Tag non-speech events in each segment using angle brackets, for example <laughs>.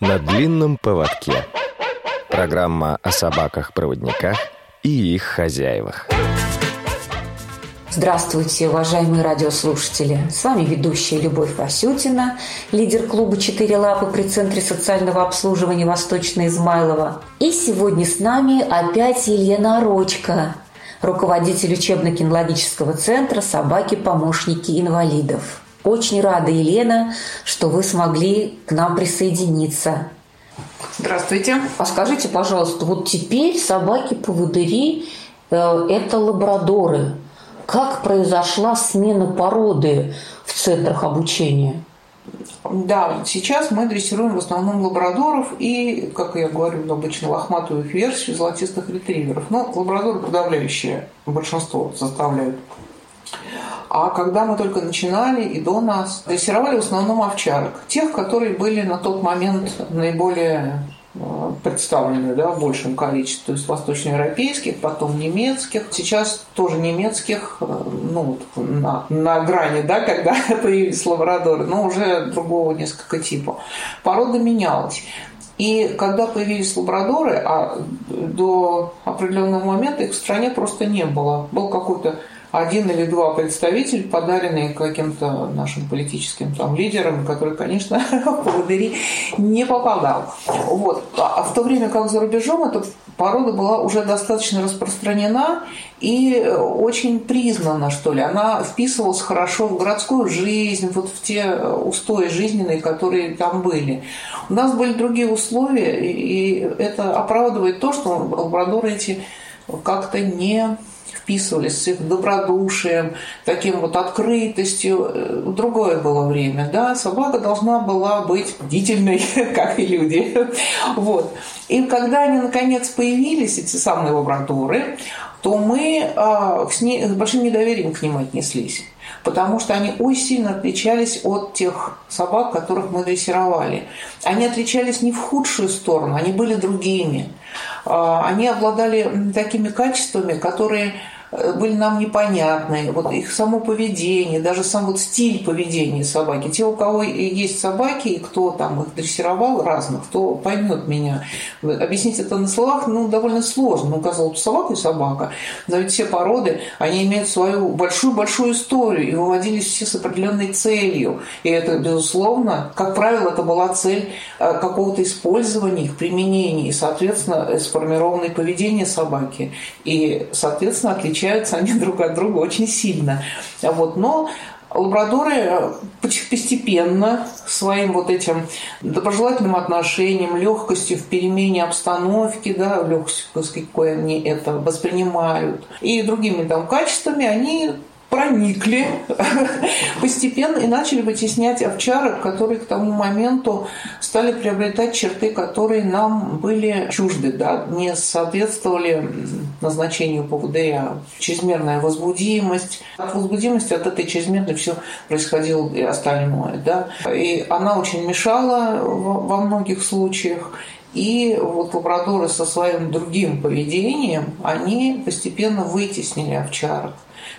На длинном поводке. Программа о собаках-проводниках и их хозяевах. Здравствуйте, уважаемые радиослушатели! С вами ведущая Любовь Васютина, лидер клуба «Четыре лапы» при Центре социального обслуживания Восточная Измайлова. И сегодня с нами опять Елена Рочка, руководитель учебно-кинологического центра «Собаки-помощники инвалидов». Очень рада, Елена, что вы смогли к нам присоединиться. Здравствуйте. А скажите, пожалуйста, вот теперь собаки-поводыри э, – это лабрадоры. Как произошла смена породы в центрах обучения? Да, сейчас мы дрессируем в основном лабрадоров и, как я говорю, обычно лохматую версию золотистых ретриверов. Но лабрадоры подавляющее большинство составляют. А когда мы только начинали и до нас, дрессировали в основном овчарок. Тех, которые были на тот момент наиболее э, представлены да, в большем количестве, то есть восточноевропейских, потом немецких, сейчас тоже немецких, э, ну, на, на грани, да, когда <laughs> появились лабрадоры, но уже другого несколько типа. Порода менялась. И когда появились лабрадоры, а до определенного момента их в стране просто не было. Был какой-то один или два представителя, подаренные каким-то нашим политическим там, лидерам, который, конечно, <laughs> поводыри не попадал. Вот. А в то время как за рубежом эта порода была уже достаточно распространена и очень признана, что ли. Она вписывалась хорошо в городскую жизнь, вот в те устои жизненные, которые там были. У нас были другие условия, и это оправдывает то, что лабрадоры эти как-то не вписывались с их добродушием, таким вот открытостью. Э, другое было время, да, собака должна была быть бдительной, <laughs> как и люди. Вот. И когда они наконец появились, эти самые лабрадоры, то мы а, с, ней, с большим недоверием к ним отнеслись потому что они очень сильно отличались от тех собак, которых мы дрессировали. Они отличались не в худшую сторону, они были другими. А, они обладали такими качествами, которые были нам непонятны, вот их само поведение, даже сам вот стиль поведения собаки. Те, у кого есть собаки, и кто там их дрессировал разных, кто поймет меня. Объяснить это на словах, ну, довольно сложно. Ну, казалось, собака и собака. Но ведь все породы, они имеют свою большую-большую историю и выводились все с определенной целью. И это, безусловно, как правило, это была цель э, какого-то использования их, применения, и, соответственно, сформированное поведение собаки. И, соответственно, отличие отличаются они друг от друга очень сильно. Вот. Но Лабрадоры э, постепенно своим вот этим доброжелательным отношением, легкостью в перемене обстановки, да, легкостью, с какой они это воспринимают, и другими там качествами, они проникли <laughs> постепенно и начали вытеснять овчарок, которые к тому моменту стали приобретать черты, которые нам были чужды, да, не соответствовали назначению поводыря. Чрезмерная возбудимость. От возбудимости, от этой чрезмерной все происходило и остальное. Да. И она очень мешала во многих случаях. И вот лабрадоры со своим другим поведением, они постепенно вытеснили овчарок.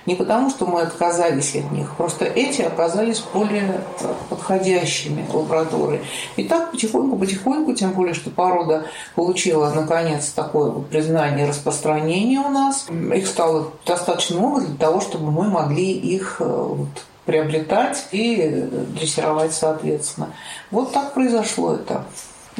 Не потому, что мы отказались от них, просто эти оказались более подходящими лабрадоры. И так потихоньку-потихоньку, тем более, что порода получила, наконец, такое вот признание и распространение у нас. Их стало достаточно много для того, чтобы мы могли их э, вот, приобретать и дрессировать соответственно. Вот так произошло это.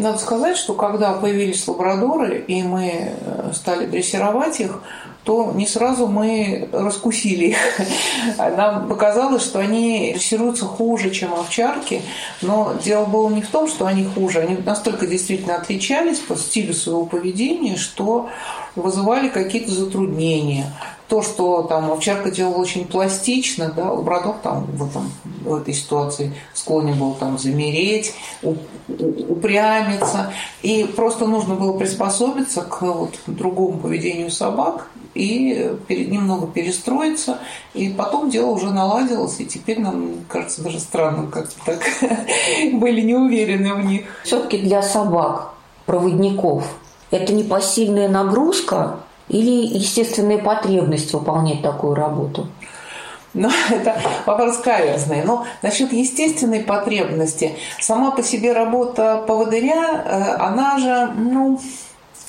Надо сказать, что когда появились лабрадоры, и мы э, стали дрессировать их, то не сразу мы раскусили их. <laughs> Нам показалось, что они дрессируются хуже, чем овчарки, но дело было не в том, что они хуже, они настолько действительно отличались по стилю своего поведения, что вызывали какие-то затруднения то, что там овчарка делала очень пластично, да, лабрадор там в, этом, в этой ситуации склонен был там замереть, упрямиться. И просто нужно было приспособиться к вот, другому поведению собак и немного перестроиться. И потом дело уже наладилось, и теперь нам кажется даже странным, как-то так <laughs> были не уверены в них. Все-таки для собак, проводников, это не посильная нагрузка или естественная потребность выполнять такую работу? Но <laughs> это вопрос каверзный. Но насчет естественной потребности, сама по себе работа поводыря, э, она же, ну,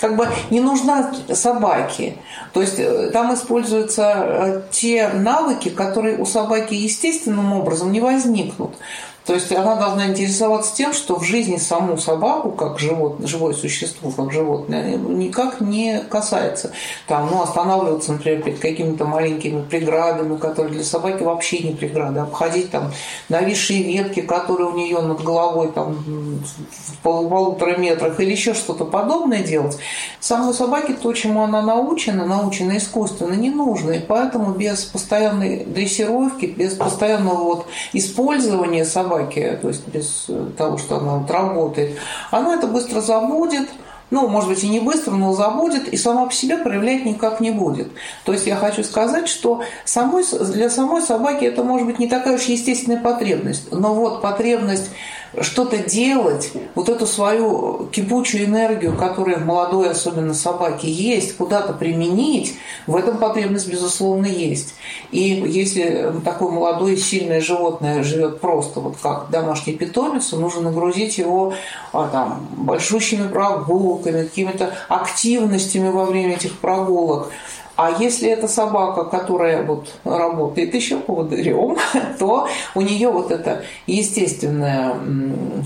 как бы не нужна собаке. То есть э, там используются э, те навыки, которые у собаки естественным образом не возникнут. То есть она должна интересоваться тем, что в жизни саму собаку, как живот, живое существо, как животное, никак не касается. Там, ну, останавливаться, например, перед какими-то маленькими преградами, которые для собаки вообще не преграды. Обходить там нависшие ветки, которые у нее над головой там, в полутора метрах или еще что-то подобное делать. Самой собаке то, чему она научена, научена искусственно, не нужно. И поэтому без постоянной дрессировки, без постоянного вот использования собаки собаки, то есть без того, что она вот работает, она это быстро забудет, ну, может быть, и не быстро, но забудет, и сама по себе проявлять никак не будет. То есть я хочу сказать, что самой, для самой собаки это может быть не такая уж естественная потребность, но вот потребность что-то делать, вот эту свою кипучую энергию, которая в молодой, особенно собаке, есть, куда-то применить, в этом потребность, безусловно, есть. И если такое молодое, сильное животное живет просто вот как домашний питомец, нужно нагрузить его а, там, большущими прогулками, какими-то активностями во время этих прогулок. А если это собака, которая вот работает еще поводырем, <laughs> то у нее вот эта естественная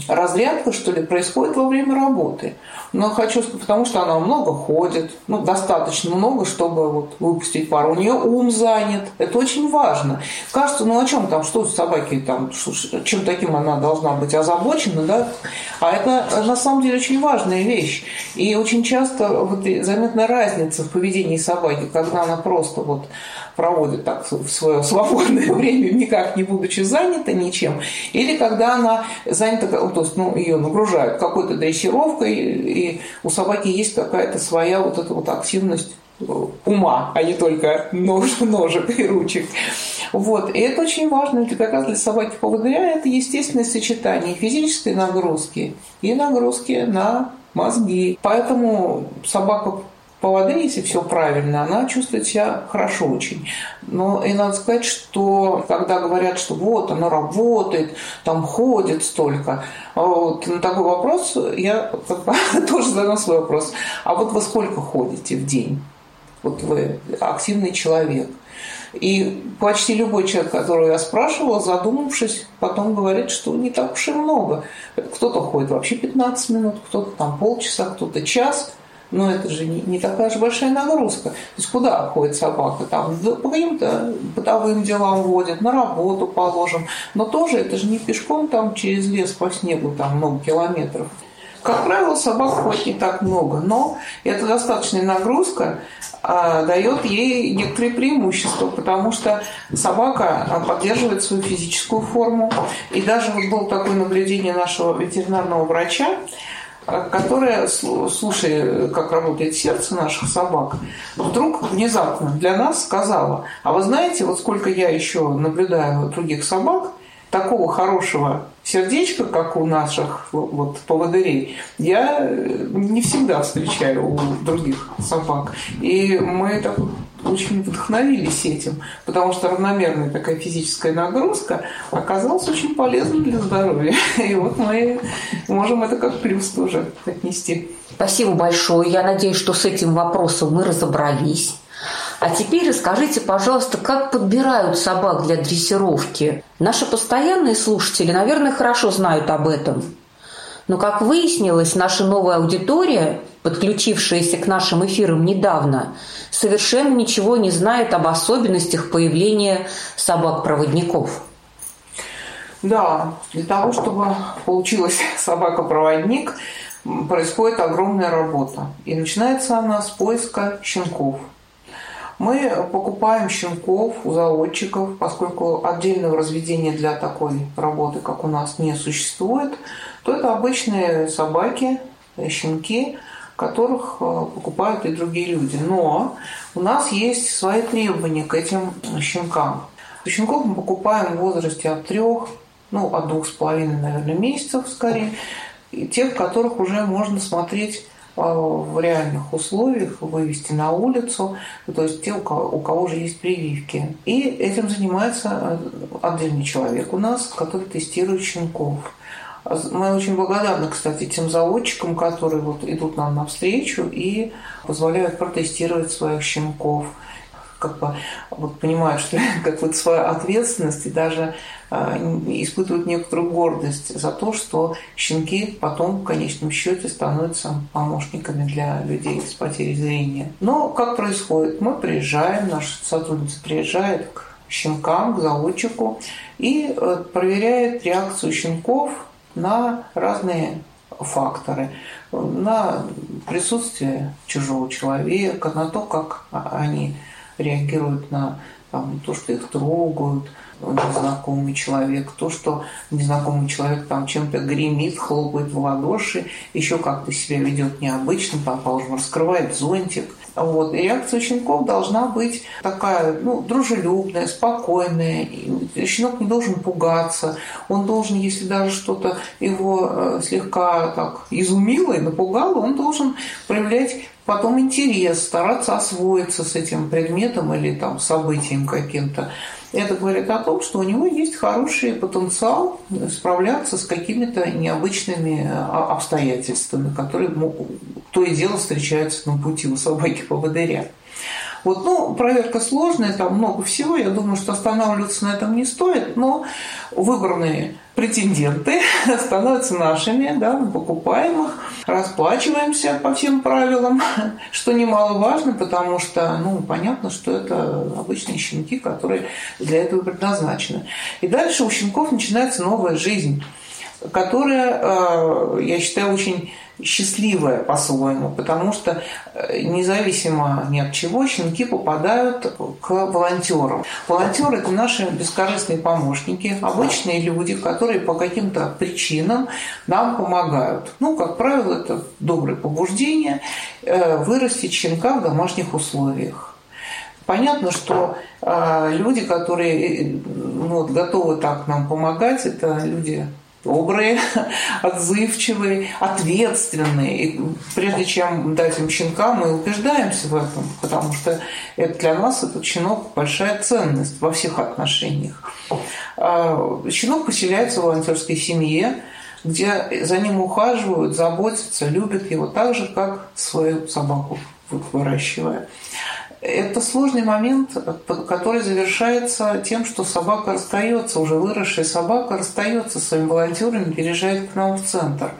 разрядка, что ли, происходит во время работы. Но хочу потому что она много ходит, ну, достаточно много, чтобы вот выпустить пару. У нее ум занят. Это очень важно. Кажется, ну, о чем там, что собаки там, чем таким она должна быть озабочена, да? А это на самом деле очень важная вещь. И очень часто вот заметна разница в поведении собаки, когда она просто вот проводит так в свое свободное <laughs> время, никак не будучи занята ничем, или когда она занята, то есть ну, ее нагружают какой-то дрессировкой, и у собаки есть какая-то своя вот эта вот активность э, ума, а не только нож, <laughs> ножек и ручек. Вот. И это очень важно, это как раз для собаки поводыря это естественное сочетание физической нагрузки и нагрузки на мозги. Поэтому собака по воде, если все правильно, она чувствует себя хорошо очень. Но и надо сказать, что когда говорят, что вот она работает, там ходит столько, вот, на такой вопрос я <laughs> тоже задам свой вопрос. А вот вы сколько ходите в день? Вот вы активный человек. И почти любой человек, которого я спрашивала, задумавшись, потом говорит, что не так уж и много. Кто-то ходит вообще 15 минут, кто-то там полчаса, кто-то час – но это же не, не такая же большая нагрузка. То есть куда ходит собака? Там по каким-то бытовым делам водят, на работу положим. Но тоже это же не пешком там через лес по снегу там много километров. Как правило, собак ходит не так много, но эта достаточная нагрузка а, дает ей некоторые преимущества, потому что собака а, поддерживает свою физическую форму. И даже вот было такое наблюдение нашего ветеринарного врача, которая, слушая, как работает сердце наших собак, вдруг внезапно для нас сказала, а вы знаете, вот сколько я еще наблюдаю других собак, такого хорошего сердечка, как у наших вот, поводырей, я не всегда встречаю у других собак. И мы так очень вдохновились этим, потому что равномерная такая физическая нагрузка оказалась очень полезной для здоровья. И вот мы можем это как плюс тоже отнести. Спасибо большое. Я надеюсь, что с этим вопросом мы разобрались. А теперь расскажите, пожалуйста, как подбирают собак для дрессировки? Наши постоянные слушатели, наверное, хорошо знают об этом. Но, как выяснилось, наша новая аудитория, подключившаяся к нашим эфирам недавно, совершенно ничего не знает об особенностях появления собак-проводников. Да, для того, чтобы получилась <laughs> собака-проводник, происходит огромная работа. И начинается она с поиска щенков. Мы покупаем щенков у заводчиков, поскольку отдельного разведения для такой работы, как у нас, не существует, то это обычные собаки, щенки, которых э, покупают и другие люди. Но у нас есть свои требования к этим щенкам. Щенков мы покупаем в возрасте от трех, ну, от двух с половиной, наверное, месяцев скорее, и тех, которых уже можно смотреть в реальных условиях вывести на улицу, то есть те, у кого, у кого же есть прививки. И этим занимается отдельный человек у нас, который тестирует щенков. Мы очень благодарны, кстати, тем заводчикам, которые вот идут нам навстречу и позволяют протестировать своих щенков – как бы вот понимают, что <laughs> как вот своя ответственность и даже э, испытывают некоторую гордость за то, что щенки потом в конечном счете становятся помощниками для людей с потерей зрения. Но как происходит? Мы приезжаем, наша сотрудница приезжает к щенкам, к заводчику и э, проверяет реакцию щенков на разные факторы, на присутствие чужого человека, на то, как они реагируют на там, то, что их трогают, незнакомый человек, то, что незнакомый человек там чем-то гремит, хлопает в ладоши, еще как-то себя ведет необычно, предположим, раскрывает зонтик. Вот. И реакция щенков должна быть такая, ну, дружелюбная, спокойная. Щенок не должен пугаться. Он должен, если даже что-то его э, слегка так изумило и напугало, он должен проявлять потом интерес, стараться освоиться с этим предметом или там событием каким-то. Это говорит о том, что у него есть хороший потенциал справляться с какими-то необычными а, обстоятельствами, которые то и дело встречаются на пути у собаки-поводыря. Вот, ну, проверка сложная, там много всего. Я думаю, что останавливаться на этом не стоит, но выбранные претенденты <laughs> становятся нашими, да, мы покупаем их, расплачиваемся по всем правилам, <laughs> что немаловажно, потому что, ну, понятно, что это обычные щенки, которые для этого предназначены. И дальше у щенков начинается новая жизнь которая, э, я считаю, очень счастливая по-своему, потому что э, независимо ни от чего щенки попадают к волонтерам. Волонтеры – это наши бескорыстные помощники, обычные люди, которые по каким-то причинам нам помогают. Ну, как правило, это доброе побуждение э, вырастить щенка в домашних условиях. Понятно, что люди, которые ну, вот, готовы так нам помогать, это люди добрые, <laughs> отзывчивые, ответственные. И прежде чем дать им щенка, мы убеждаемся в этом, потому что это для нас этот щенок большая ценность во всех отношениях. А, щенок поселяется в волонтерской семье, где за ним ухаживают, заботятся, любят его так же, как свою собаку выращивая. Это сложный момент, который завершается тем, что собака расстается, уже выросшая собака расстается с своими волонтерами, переезжает к нам в центр.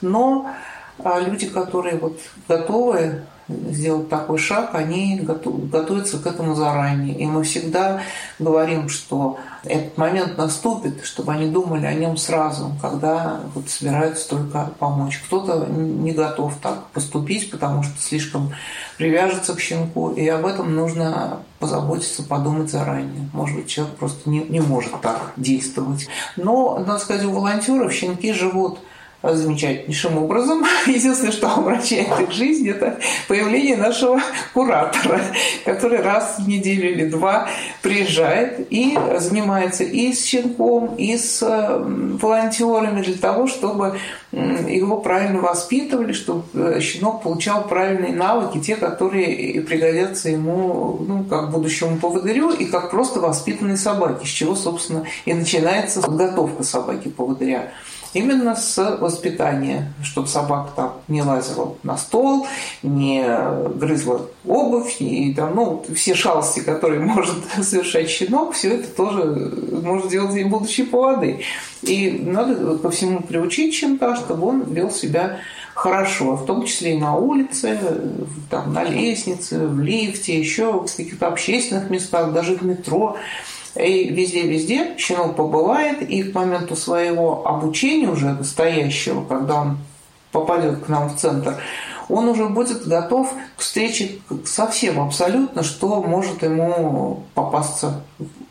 Но а, люди, которые вот готовы сделать такой шаг, они готовятся к этому заранее. И мы всегда говорим, что этот момент наступит, чтобы они думали о нем сразу, когда вот собираются только помочь. Кто-то не готов так поступить, потому что слишком привяжется к щенку, и об этом нужно позаботиться, подумать заранее. Может быть, человек просто не, не может так действовать. Но, надо сказать, у волонтеров щенки живут замечательнейшим образом. <laughs> Единственное, что омрачает их жизнь, это появление нашего куратора, который раз в неделю или два приезжает и занимается и с щенком, и с волонтерами для того, чтобы его правильно воспитывали, чтобы э, щенок получал правильные навыки, те, которые пригодятся ему ну, как будущему поводырю и как просто воспитанной собаке, с чего, собственно, и начинается подготовка собаки-поводыря именно с воспитания, чтобы собака там не лазила на стол, не грызла обувь, и там, ну, все шалости, которые <laughs> может совершать щенок, все это тоже может делать и будущий поводырь. И надо ко всему приучить щенка, чтобы он вел себя хорошо, в том числе и на улице, там, на лестнице, в лифте, еще в каких-то общественных местах, даже в метро. И везде-везде щенок побывает, и к моменту своего обучения уже настоящего, когда он попадет к нам в центр, он уже будет готов к встрече со всем абсолютно, что может ему попасться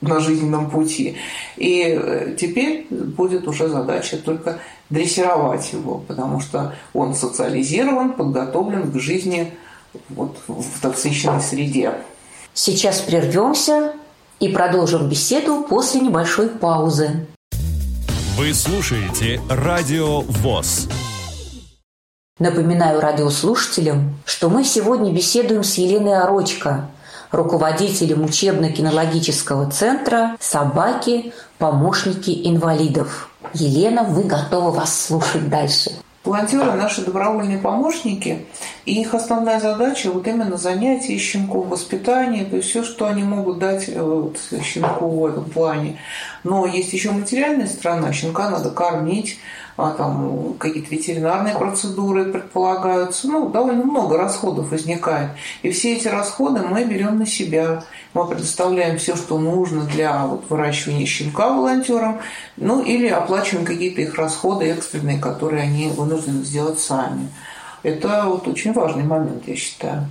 на жизненном пути. И э, теперь будет уже задача только дрессировать его, потому что он социализирован, подготовлен к жизни вот в насыщенной среде. Сейчас прервемся и продолжим беседу после небольшой паузы. Вы слушаете Радио ВОЗ. Напоминаю радиослушателям, что мы сегодня беседуем с Еленой Орочко, руководителем учебно-кинологического центра «Собаки. Помощники инвалидов». Елена, мы готовы вас слушать дальше. Волонтеры – наши добровольные помощники, и их основная задача – вот именно занятие щенков, воспитание, то есть все, что они могут дать э, вот, щенку в этом плане. Но есть еще материальная сторона, щенка надо кормить, а там какие-то ветеринарные процедуры предполагаются. Ну, довольно много расходов возникает. И все эти расходы мы берем на себя. Мы предоставляем все, что нужно для вот, выращивания щенка волонтерам, ну или оплачиваем какие-то их расходы экстренные, которые они вынуждены сделать сами. Это вот очень важный момент, я считаю.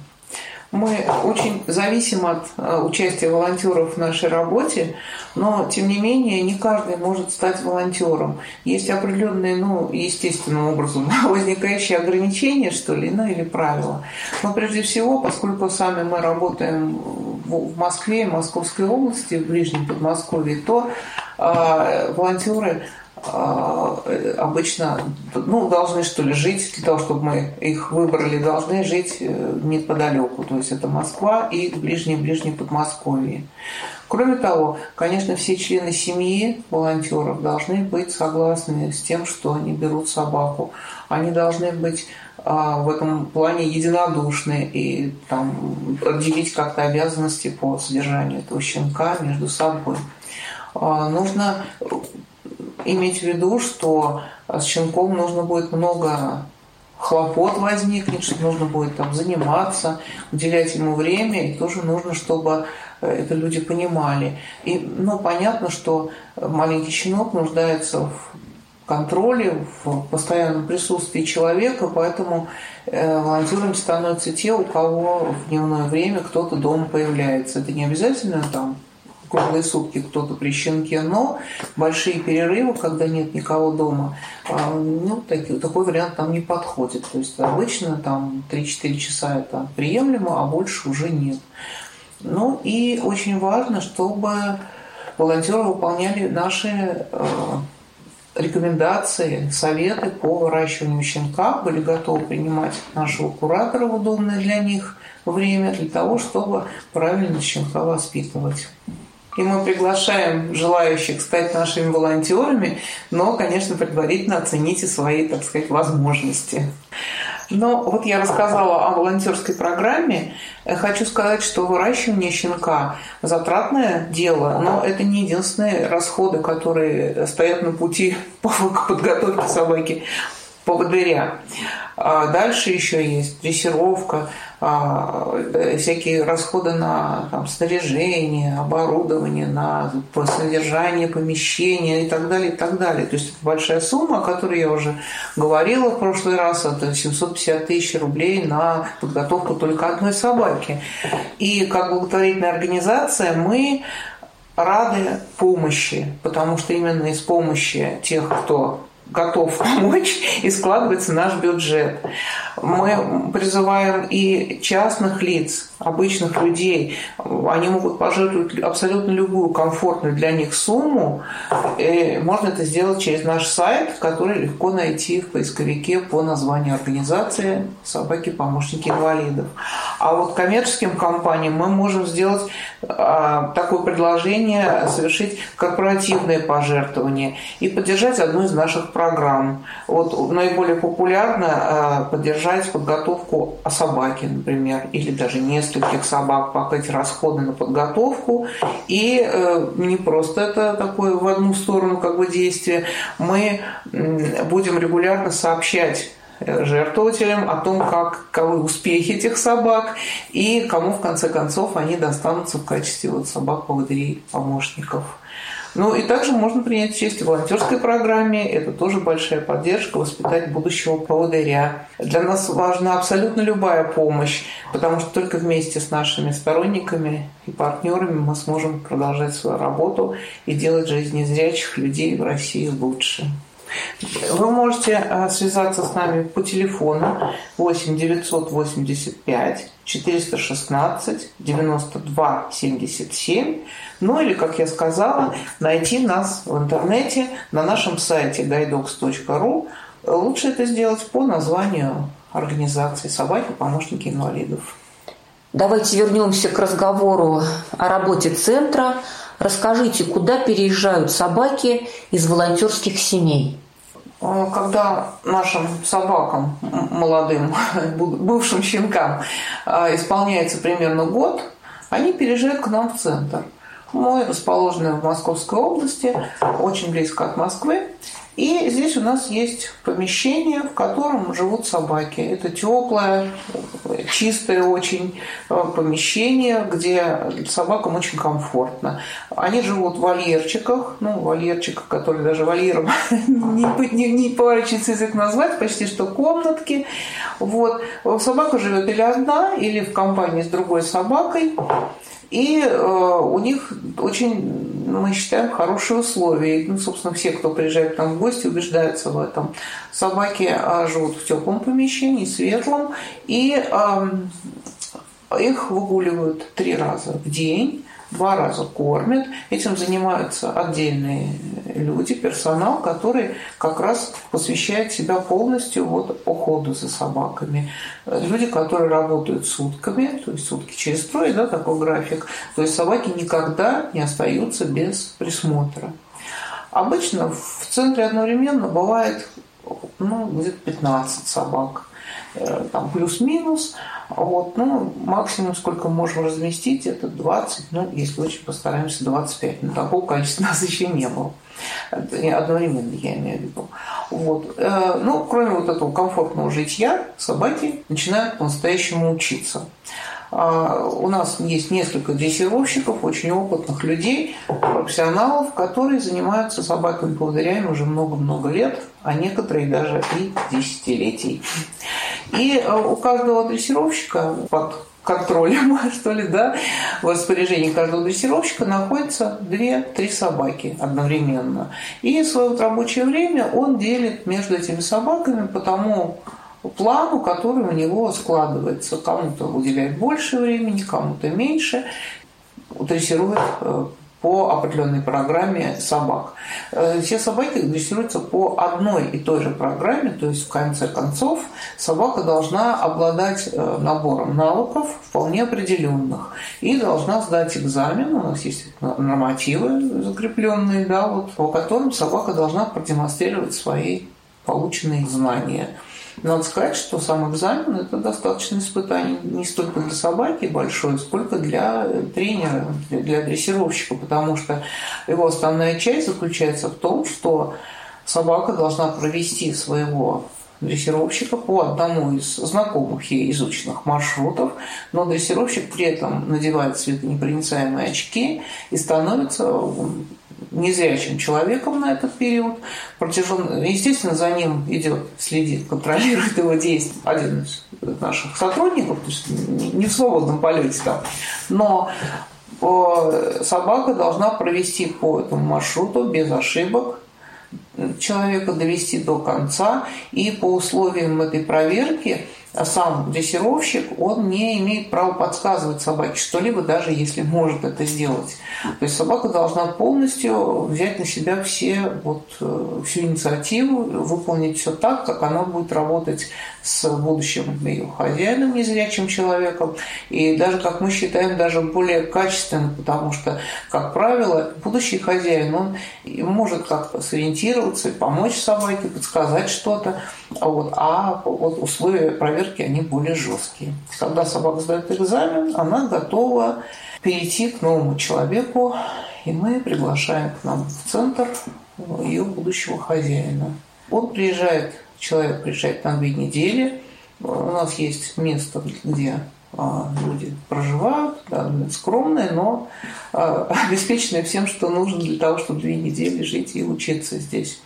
Мы очень зависим от э, участия волонтеров в нашей работе, но, тем не менее, не каждый может стать волонтером. Есть определенные, ну, естественным образом <laughs> возникающие ограничения, что ли, ну, или правила. Но, прежде всего, поскольку сами мы работаем в Москве, Московской области, в Ближнем Подмосковье, то э, волонтеры обычно ну, должны что ли жить, для того, чтобы мы их выбрали, должны жить э, неподалеку. То есть это Москва и ближнее-ближнее Подмосковье. Кроме того, конечно, все члены семьи волонтеров должны быть согласны с тем, что они берут собаку. Они должны быть а, в этом плане единодушны и там, отделить как-то обязанности по содержанию этого щенка между собой. А, нужно иметь в виду, что с щенком нужно будет много хлопот возникнет, что нужно будет там заниматься, уделять ему время, и тоже нужно, чтобы э, это люди понимали. И, ну, понятно, что маленький щенок нуждается в контроле, в постоянном присутствии человека, поэтому э, волонтерами становятся те, у кого в дневное время кто-то дома появляется. Это не обязательно там круглые сутки кто-то при щенке, но большие перерывы, когда нет никого дома, а, ну, такой, такой вариант нам не подходит. То есть обычно там 3-4 часа это приемлемо, а больше уже нет. Ну и очень важно, чтобы волонтеры выполняли наши э, рекомендации, советы по выращиванию щенка, были готовы принимать нашего куратора в удобное для них время для того, чтобы правильно щенка воспитывать. И мы приглашаем желающих стать нашими волонтерами, но, конечно, предварительно оцените свои, так сказать, возможности. Но вот я рассказала о волонтерской программе. Хочу сказать, что выращивание щенка – затратное дело, но это не единственные расходы, которые стоят на пути <laughs> к подготовке собаки поводыря. А дальше еще есть дрессировка, всякие расходы на там, снаряжение, оборудование, на содержание помещения и так далее, и так далее. То есть это большая сумма, о которой я уже говорила в прошлый раз, это 750 тысяч рублей на подготовку только одной собаки. И как благотворительная организация мы рады помощи, потому что именно из помощи тех, кто готов <laughs> помочь, и складывается наш бюджет. Мы призываем и частных лиц, обычных людей. Они могут пожертвовать абсолютно любую комфортную для них сумму. И можно это сделать через наш сайт, который легко найти в поисковике по названию организации «Собаки-помощники инвалидов». А вот коммерческим компаниям мы можем сделать а, такое предложение, совершить корпоративное пожертвование и поддержать одну из наших программ. Вот наиболее популярно а, поддержать подготовку о собаке, например, или даже нескольких собак, покрыть расходы на подготовку. И э, не просто это такое в одну сторону как бы действие. Мы будем регулярно сообщать жертвователям о том, как, каковы успехи этих собак и кому в конце концов они достанутся в качестве вот собак-поводырей, помощников. Ну и также можно принять участие в волонтерской программе. Это тоже большая поддержка воспитать будущего поводыря. Для нас важна абсолютно любая помощь, потому что только вместе с нашими сторонниками и партнерами мы сможем продолжать свою работу и делать жизнь незрячих людей в России лучше. Вы можете э, связаться с нами по телефону 8 985 416 92 77. Ну или, как я сказала, найти нас в интернете на нашем сайте guidox.ru. Лучше это сделать по названию организаций «Собаки. Помощники инвалидов». Давайте вернемся к разговору о работе центра. Расскажите, куда переезжают собаки из волонтерских семей? Э, когда нашим собакам, молодым, <laughs> бывшим щенкам, э, исполняется примерно год, они переезжают к нам в центр. Мы расположены в Московской области, очень близко от Москвы. И здесь у нас есть помещение, в котором живут собаки. Это теплое, чистое очень э, помещение, где собакам очень комфортно. Они живут в вольерчиках, ну, вольерчиках, которые даже вольером <laughs> не, не, не поворачивается язык назвать, почти что комнатки. Вот. Собака живет или одна, или в компании с другой собакой. И э, у них очень, мы считаем, хорошие условия. Ну, собственно, все, кто приезжает к нам в гости, убеждаются в этом. Собаки э, живут в теплом помещении, светлом, и э, их выгуливают три раза в день два раза кормят. Этим занимаются отдельные люди, персонал, который как раз посвящает себя полностью вот уходу за собаками. Люди, которые работают сутками, то есть сутки через трое, да, такой график. То есть собаки никогда не остаются без присмотра. Обычно в центре одновременно бывает ну, где-то 15 собак. Э, там плюс-минус. Вот, ну, максимум, сколько можем разместить, это 20, ну, если очень постараемся, 25. Но такого количества нас еще не было. Одновременно, я имею в виду. Вот. Э, ну, кроме вот этого комфортного житья, собаки начинают по-настоящему учиться. А, у нас есть несколько дрессировщиков, очень опытных людей, профессионалов, которые занимаются собаками-поводырями уже много-много лет, а некоторые даже и десятилетий. И э, у каждого дрессировщика под контролем, <laughs> что ли, да, в распоряжении каждого дрессировщика находится две-три собаки одновременно. И свое рабочее время он делит между этими собаками по тому плану, который у него складывается. Кому-то уделяет больше времени, кому-то меньше. Дрессирует э, по определенной программе собак. Э, все собаки дрессируются по одной и той же программе, то есть в конце концов собака должна обладать э, набором навыков вполне определенных и должна сдать экзамен. У нас есть нормативы закрепленные, да, вот, по которым собака должна продемонстрировать свои полученные знания. Надо сказать, что сам экзамен – это достаточно испытание не столько для собаки большое, сколько для тренера, для дрессировщика, потому что его основная часть заключается в том, что собака должна провести своего дрессировщика по одному из знакомых ей изученных маршрутов, но дрессировщик при этом надевает светонепроницаемые очки и становится незрячим человеком на этот период. Протяжен... Естественно, за ним идет, следит, контролирует его действия один из наших сотрудников, то есть не в свободном полете там. Но э, собака должна провести по этому маршруту без ошибок, человека довести до конца, и по условиям этой проверки сам дрессировщик, он не имеет права подсказывать собаке что-либо, даже если может это сделать. То есть собака должна полностью взять на себя все, вот, э, всю инициативу, выполнить все так, как она будет работать с будущим ее хозяином, незрячим человеком, и даже, как мы считаем, даже более качественно, потому что, как правило, будущий хозяин, он может как-то сориентироваться, помочь собаке, подсказать что-то, вот, а вот условия проверки, они более жесткие. Когда собака сдает экзамен, она готова перейти к новому человеку, и мы приглашаем к нам в центр ее будущего хозяина. Он приезжает человек приезжает на две недели, у нас есть место, где а, люди проживают, да, скромные, но а, <laughs> обеспеченные всем, что нужно для того, чтобы две недели жить и учиться здесь.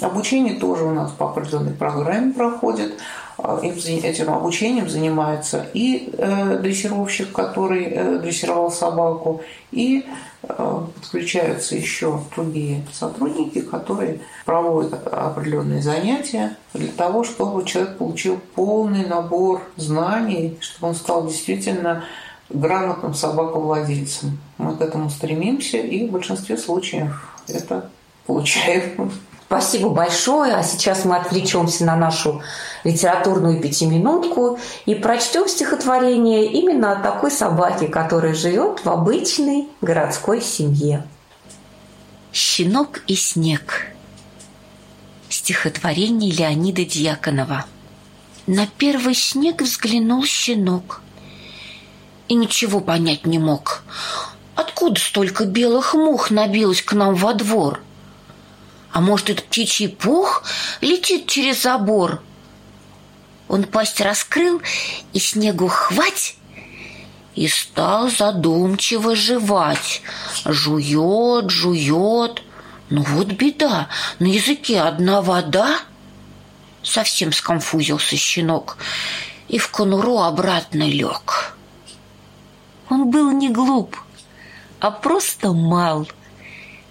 Обучение тоже у нас по определенной программе проходит. А, этим обучением занимается и э, дрессировщик, который э, дрессировал собаку, и э, подключаются еще другие сотрудники, которые проводят определенные занятия для того, чтобы человек получил полный набор знаний, чтобы он стал действительно грамотным собаковладельцем. Мы к этому стремимся, и в большинстве случаев это получаем. Спасибо большое. А сейчас мы отвлечемся на нашу литературную пятиминутку и прочтем стихотворение именно о такой собаке, которая живет в обычной городской семье. «Щенок и снег» Стихотворение Леонида Дьяконова На первый снег взглянул щенок И ничего понять не мог Откуда столько белых мух набилось к нам во двор? А может, это птичий пух летит через забор? Он пасть раскрыл и снегу хвать и стал задумчиво жевать. Жует, жует. Ну вот беда, на языке одна вода. Совсем сконфузился щенок и в конуру обратно лег. Он был не глуп, а просто мал,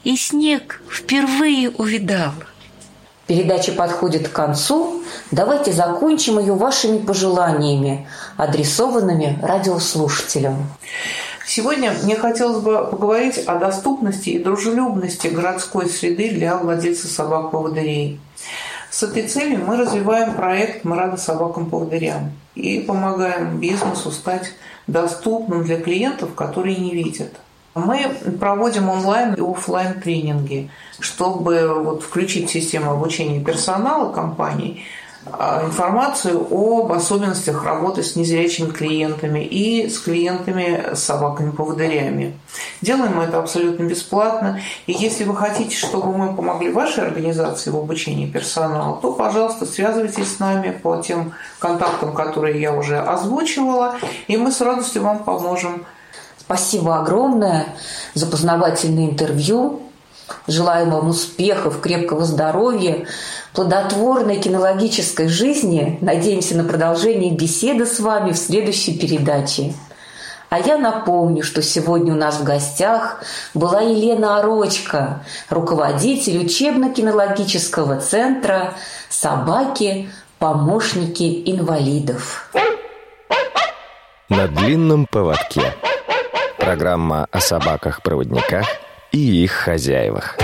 и снег впервые увидал. Передача подходит к концу. Давайте закончим ее вашими пожеланиями, адресованными радиослушателям. Сегодня мне хотелось бы поговорить о доступности и дружелюбности городской среды для владельцев собак-поводырей. С этой целью мы развиваем проект «Мы рады собакам-поводырям» и помогаем бизнесу стать доступным для клиентов, которые не видят – мы проводим онлайн и офлайн тренинги, чтобы вот включить в систему обучения персонала компаний а, информацию об особенностях работы с незрячими клиентами и с клиентами с собаками-поводырями. Делаем мы это абсолютно бесплатно. И если вы хотите, чтобы мы помогли вашей организации в обучении персонала, то, пожалуйста, связывайтесь с нами по тем контактам, которые я уже озвучивала, и мы с радостью вам поможем Спасибо огромное за познавательное интервью. Желаем вам успехов, крепкого здоровья, плодотворной кинологической жизни. Надеемся на продолжение беседы с вами в следующей передаче. А я напомню, что сегодня у нас в гостях была Елена Орочка, руководитель учебно-кинологического центра «Собаки. Помощники инвалидов». На длинном поводке. Программа о собаках-проводниках и их хозяевах.